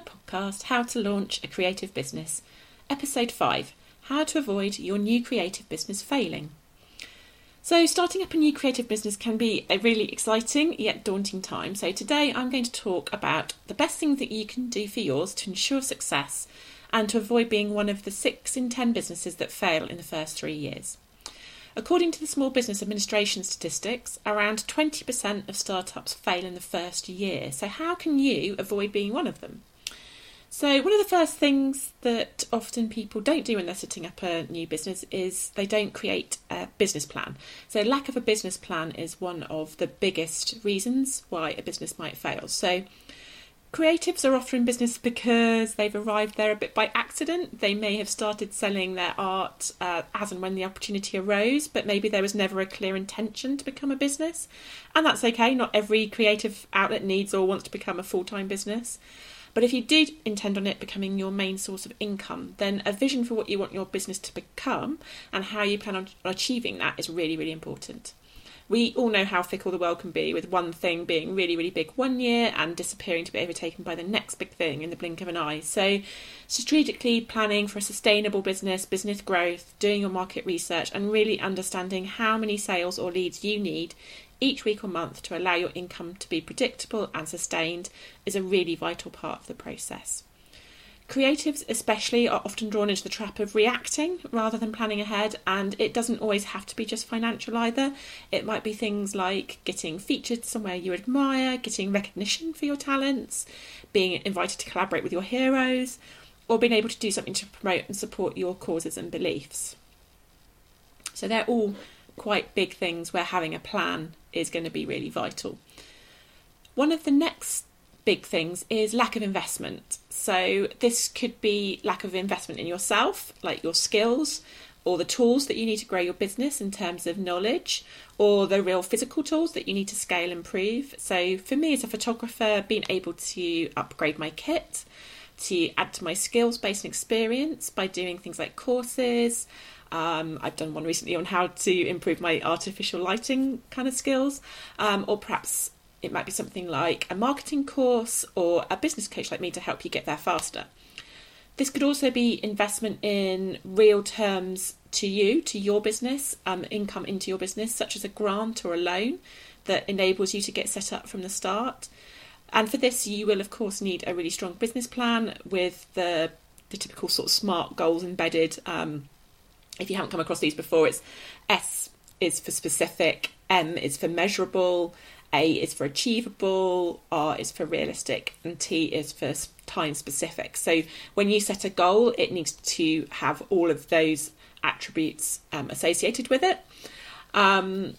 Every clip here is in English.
podcast, How to Launch a Creative Business, Episode 5 How to Avoid Your New Creative Business Failing. So, starting up a new creative business can be a really exciting yet daunting time. So, today I'm going to talk about the best things that you can do for yours to ensure success and to avoid being one of the six in ten businesses that fail in the first three years. According to the Small Business Administration statistics, around 20% of startups fail in the first year. So, how can you avoid being one of them? So, one of the first things that often people don't do when they're setting up a new business is they don't create a business plan. So, lack of a business plan is one of the biggest reasons why a business might fail. So, Creatives are often in business because they've arrived there a bit by accident. They may have started selling their art uh, as and when the opportunity arose, but maybe there was never a clear intention to become a business. And that's okay, not every creative outlet needs or wants to become a full time business. But if you did intend on it becoming your main source of income, then a vision for what you want your business to become and how you plan on achieving that is really, really important we all know how fickle the world can be, with one thing being really, really big one year and disappearing to be overtaken by the next big thing in the blink of an eye. So, strategically planning for a sustainable business, business growth, doing your market research, and really understanding how many sales or leads you need each week or month to allow your income to be predictable and sustained is a really vital part of the process. Creatives, especially, are often drawn into the trap of reacting rather than planning ahead, and it doesn't always have to be just financial either. It might be things like getting featured somewhere you admire, getting recognition for your talents, being invited to collaborate with your heroes, or being able to do something to promote and support your causes and beliefs. So they're all quite big things where having a plan is going to be really vital. One of the next big things is lack of investment. So, this could be lack of investment in yourself, like your skills or the tools that you need to grow your business in terms of knowledge, or the real physical tools that you need to scale and improve. So, for me as a photographer, being able to upgrade my kit, to add to my skills based experience by doing things like courses. Um, I've done one recently on how to improve my artificial lighting kind of skills, um, or perhaps it might be something like a marketing course or a business coach like me to help you get there faster. This could also be investment in real terms to you, to your business, um, income into your business, such as a grant or a loan that enables you to get set up from the start. And for this, you will, of course, need a really strong business plan with the, the typical sort of SMART goals embedded. Um, if you haven't come across these before, it's S is for specific, M is for measurable, a is for achievable, R is for realistic, and T is for time specific. So when you set a goal, it needs to have all of those attributes um, associated with it. Um,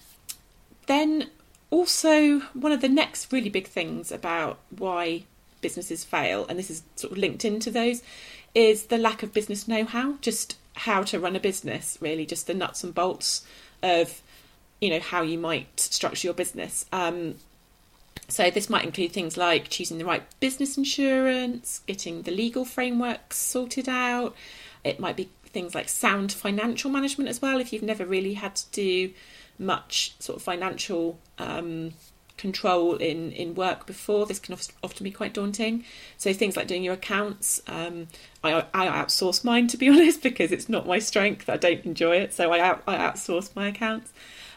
then, also, one of the next really big things about why businesses fail, and this is sort of linked into those, is the lack of business know how, just how to run a business, really, just the nuts and bolts of you know how you might structure your business. Um, so this might include things like choosing the right business insurance, getting the legal framework sorted out. It might be things like sound financial management as well. If you've never really had to do much sort of financial um, control in in work before, this can often be quite daunting. So things like doing your accounts, um, I, I outsource mine to be honest because it's not my strength. I don't enjoy it, so I out, I outsource my accounts.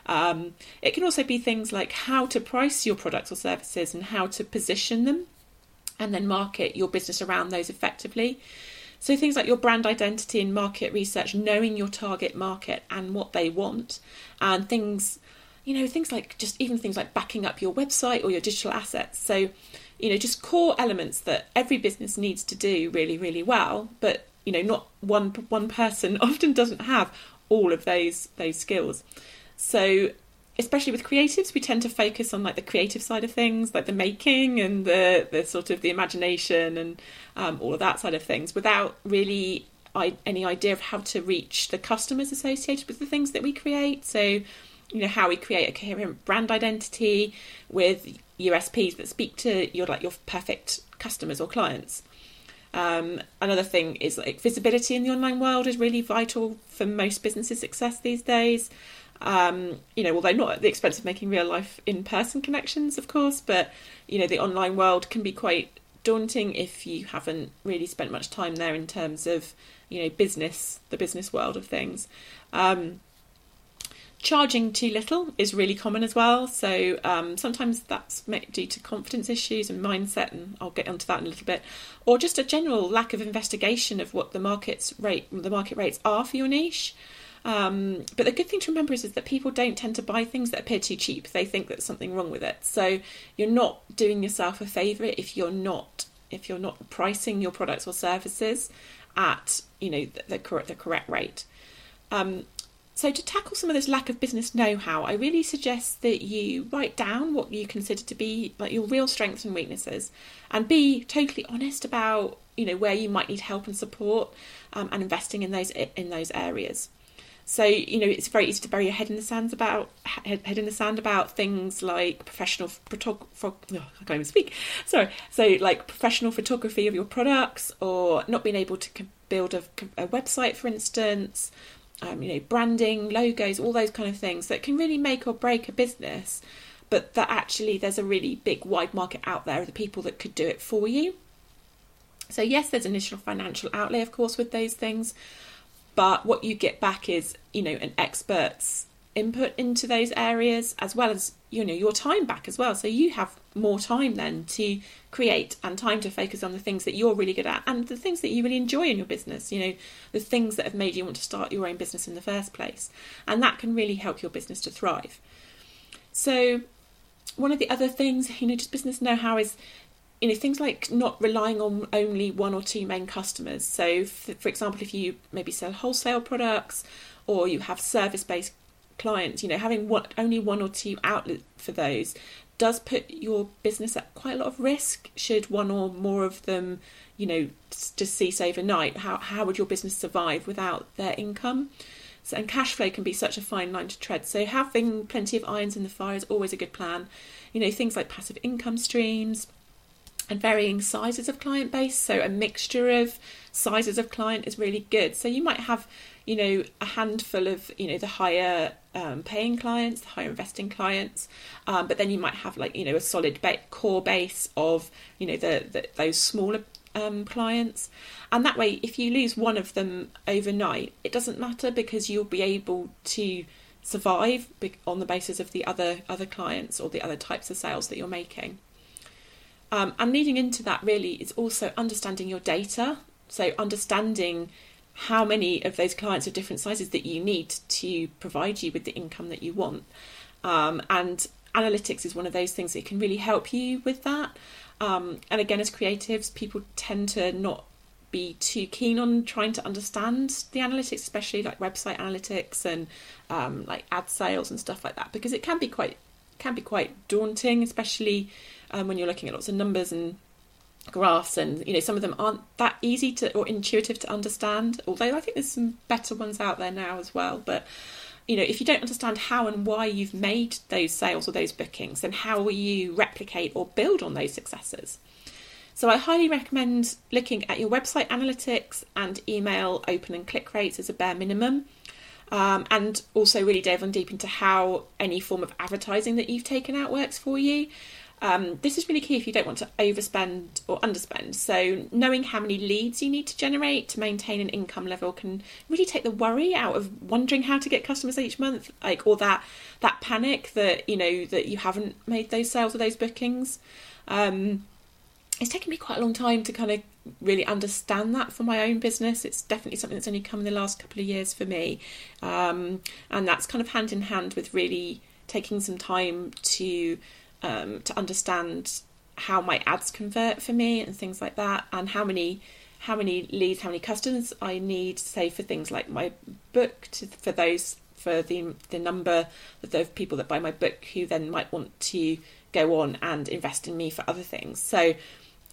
Um, it can also be things like how to price your products or services and how to position them and then market your business around those effectively. So, things like your brand identity and market research, knowing your target market and what they want, and things, you know, things like just even things like backing up your website or your digital assets. So, you know, just core elements that every business needs to do really, really well, but you know, not one one person often doesn't have all of those those skills. So especially with creatives, we tend to focus on like the creative side of things, like the making and the the sort of the imagination and um, all of that side of things, without really I, any idea of how to reach the customers associated with the things that we create. So, you know, how we create a coherent brand identity with USPs that speak to your like your perfect customers or clients. Um, another thing is like visibility in the online world is really vital for most businesses' success these days. Um, you know, although not at the expense of making real life in person connections, of course, but you know, the online world can be quite daunting if you haven't really spent much time there in terms of you know business, the business world of things. Um, charging too little is really common as well. So um, sometimes that's due to confidence issues and mindset, and I'll get onto that in a little bit, or just a general lack of investigation of what the market's rate, the market rates are for your niche. Um, but the good thing to remember is, is that people don't tend to buy things that appear too cheap. They think there's something wrong with it. So you're not doing yourself a favour if you're not if you're not pricing your products or services at you know the, the correct the correct rate. Um, so to tackle some of this lack of business know-how, I really suggest that you write down what you consider to be like your real strengths and weaknesses, and be totally honest about you know where you might need help and support, um, and investing in those in those areas. So you know it's very easy to bury your head in the sand about head in the sand about things like professional photography. Oh, I can't even speak. Sorry. So like professional photography of your products, or not being able to build a, a website, for instance. Um, you know, branding, logos, all those kind of things that can really make or break a business. But that actually there's a really big wide market out there of the people that could do it for you. So yes, there's initial financial outlay, of course, with those things, but what you get back is you know an expert's input into those areas as well as you know your time back as well. So you have more time then to create and time to focus on the things that you're really good at and the things that you really enjoy in your business you know the things that have made you want to start your own business in the first place. And that can really help your business to thrive. So one of the other things you know just business know-how is you know things like not relying on only one or two main customers. So for, for example if you maybe sell wholesale products or you have service based clients you know having one, only one or two outlets for those does put your business at quite a lot of risk should one or more of them you know just cease overnight. How how would your business survive without their income? So, and cash flow can be such a fine line to tread. So having plenty of irons in the fire is always a good plan. You know things like passive income streams and varying sizes of client base. So a mixture of sizes of client is really good. So you might have, you know, a handful of, you know, the higher um, paying clients, the higher investing clients, um, but then you might have like, you know, a solid ba- core base of, you know, the, the those smaller um, clients. And that way, if you lose one of them overnight, it doesn't matter because you'll be able to survive on the basis of the other other clients or the other types of sales that you're making. Um, and leading into that really is also understanding your data. So understanding how many of those clients of different sizes that you need to provide you with the income that you want. Um, and analytics is one of those things that can really help you with that. Um, and again, as creatives, people tend to not be too keen on trying to understand the analytics, especially like website analytics and um, like ad sales and stuff like that, because it can be quite can be quite daunting, especially um, when you're looking at lots of numbers and graphs and you know some of them aren't that easy to or intuitive to understand although i think there's some better ones out there now as well. But you know if you don't understand how and why you've made those sales or those bookings then how will you replicate or build on those successes? So i highly recommend looking at your website analytics and email open and click rates as a bare minimum. Um, and also really delving deep into how any form of advertising that you've taken out works for you um, this is really key if you don't want to overspend or underspend. So, knowing how many leads you need to generate to maintain an income level can really take the worry out of wondering how to get customers each month, like or that that panic that you know that you haven't made those sales or those bookings. Um, it's taken me quite a long time to kind of really understand that for my own business. It's definitely something that's only come in the last couple of years for me, um, and that's kind of hand in hand with really taking some time to um, to understand how my ads convert for me and things like that, and how many how many leads, how many customers I need, say for things like my book, to, for those for the the number of people that buy my book who then might want to go on and invest in me for other things. So,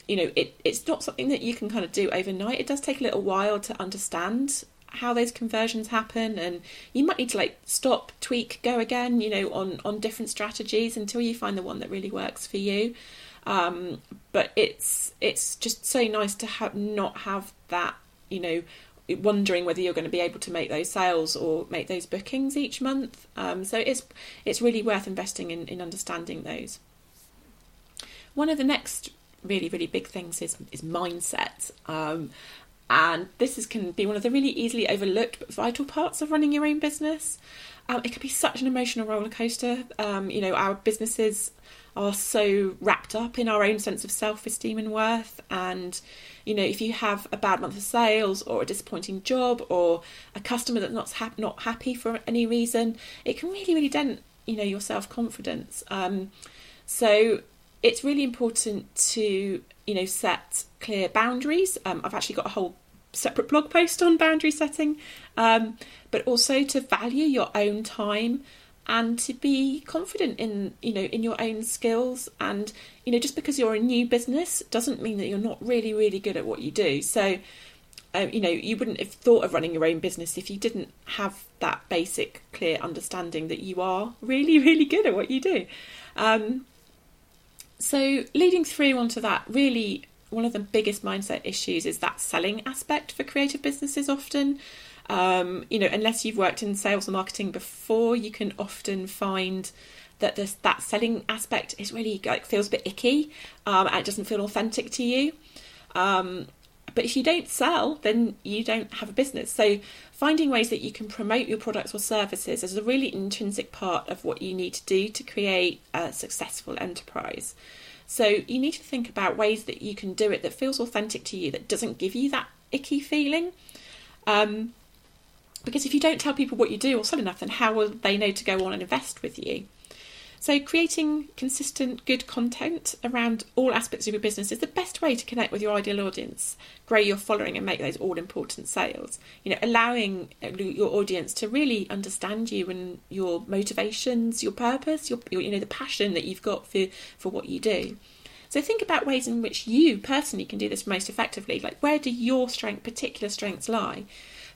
you know, it, it's not something that you can kind of do overnight. It does take a little while to understand how those conversions happen and you might need to like stop tweak go again you know on on different strategies until you find the one that really works for you. Um, but it's it's just so nice to have not have that you know wondering whether you're going to be able to make those sales or make those bookings each month. Um, so it's it's really worth investing in, in understanding those. One of the next really, really big things is, is mindset. Um, and this is, can be one of the really easily overlooked but vital parts of running your own business. Um, it can be such an emotional roller coaster. Um, you know, our businesses are so wrapped up in our own sense of self esteem and worth. And, you know, if you have a bad month of sales or a disappointing job or a customer that's not, ha- not happy for any reason, it can really, really dent, you know, your self confidence. Um, so it's really important to, you know, set clear boundaries. Um, I've actually got a whole separate blog post on boundary setting, um, but also to value your own time and to be confident in you know in your own skills. And you know just because you're a new business doesn't mean that you're not really really good at what you do. So uh, you know you wouldn't have thought of running your own business if you didn't have that basic clear understanding that you are really really good at what you do. Um, so leading through onto that really one of the biggest mindset issues is that selling aspect for creative businesses often um, you know, unless you've worked in sales or marketing before, you can often find that this that selling aspect is really like feels a bit icky um, and it doesn't feel authentic to you. Um, but if you don't sell, then you don't have a business. So finding ways that you can promote your products or services is a really intrinsic part of what you need to do to create a successful enterprise. So you need to think about ways that you can do it that feels authentic to you, that doesn't give you that icky feeling. Um, because if you don't tell people what you do or sell enough, then how will they know to go on and invest with you? So, creating consistent, good content around all aspects of your business is the best way to connect with your ideal audience, grow your following, and make those all important sales. You know, allowing uh, your audience to really understand you and your motivations, your purpose, your, your you know the passion that you've got for for what you do. So think about ways in which you personally can do this most effectively. Like where do your strength, particular strengths lie?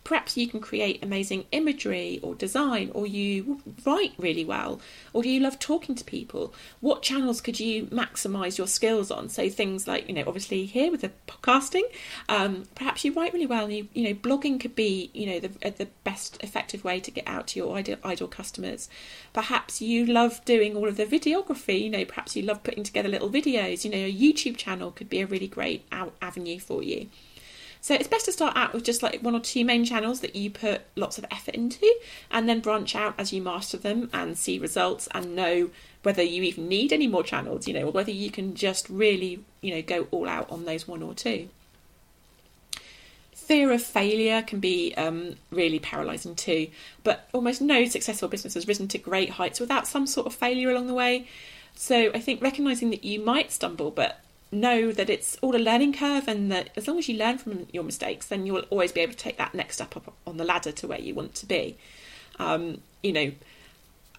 Perhaps you can create amazing imagery or design, or you write really well, or do you love talking to people? What channels could you maximize your skills on? So things like, you know, obviously here with the podcasting, um, perhaps you write really well. And you, you know, blogging could be, you know, the uh, the best effective way to get out to your ideal, ideal customers. Perhaps you love doing all of the videography. You know, perhaps you love putting together little videos. You know, a YouTube channel could be a really great avenue for you. So it's best to start out with just like one or two main channels that you put lots of effort into and then branch out as you master them and see results and know whether you even need any more channels, you know, or whether you can just really, you know, go all out on those one or two. Fear of failure can be um, really paralysing too, but almost no successful business has risen to great heights without some sort of failure along the way. So I think recognising that you might stumble, but know that it's all a learning curve and that as long as you learn from your mistakes, then you'll always be able to take that next step up on the ladder to where you want to be. Um, you know,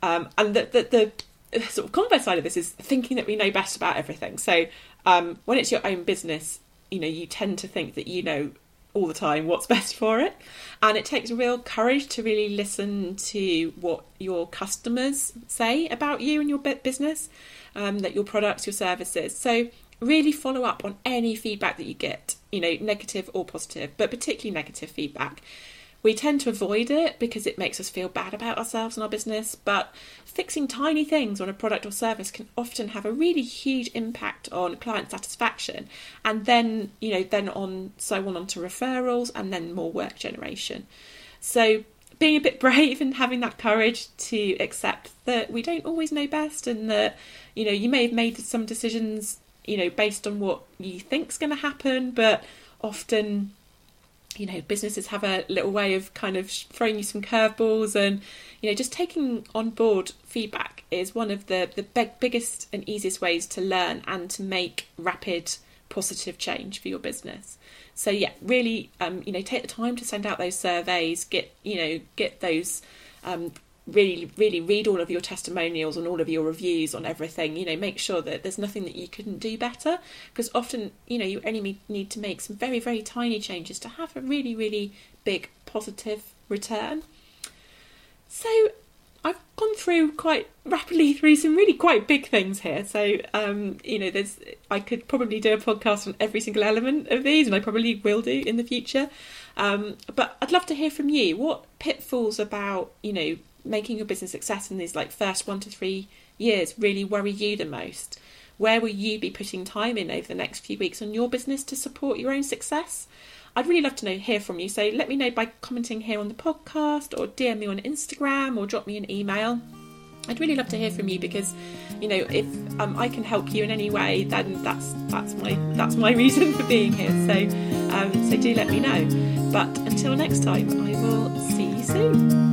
um, and the, the, the, sort of converse side of this is thinking that we know best about everything. So um, when it's your own business, you know, you tend to think that you know all the time what's best for it. And it takes real courage to really listen to what your customers say about you and your business, um, that your products, your services. So really follow up on any feedback that you get, you know, negative or positive, but particularly negative feedback. We tend to avoid it because it makes us feel bad about ourselves and our business, but fixing tiny things on a product or service can often have a really huge impact on client satisfaction and then, you know, then on so on onto referrals and then more work generation. So being a bit brave and having that courage to accept that we don't always know best and that, you know, you may have made some decisions you know, based on what you think's going to happen, but often you know businesses have a little way of kind of throwing you some curveballs and you know just taking on board feedback is one of the the big, biggest and easiest ways to learn and to make rapid positive change for your business. So yeah really um, you know take the time to send out those surveys get you know get those um, really really read all of your testimonials and all of your reviews on everything you know make sure that there's nothing that you couldn't do better because often you know you only need to make some very very tiny changes to have a really really big positive return so I've gone through quite rapidly through some really quite big things here. So, um, you know, there's I could probably do a podcast on every single element of these, and I probably will do in the future. Um, but I'd love to hear from you. What pitfalls about you know making your business success in these like first one to three years really worry you the most? Where will you be putting time in over the next few weeks on your business to support your own success? I'd really love to know hear from you. So let me know by commenting here on the podcast or DM me on Instagram or drop me an email. I'd really love to hear from you because, you know, if um, I can help you in any way, then that's that's my that's my reason for being here. So, um, so do let me know. But until next time, I will see you soon.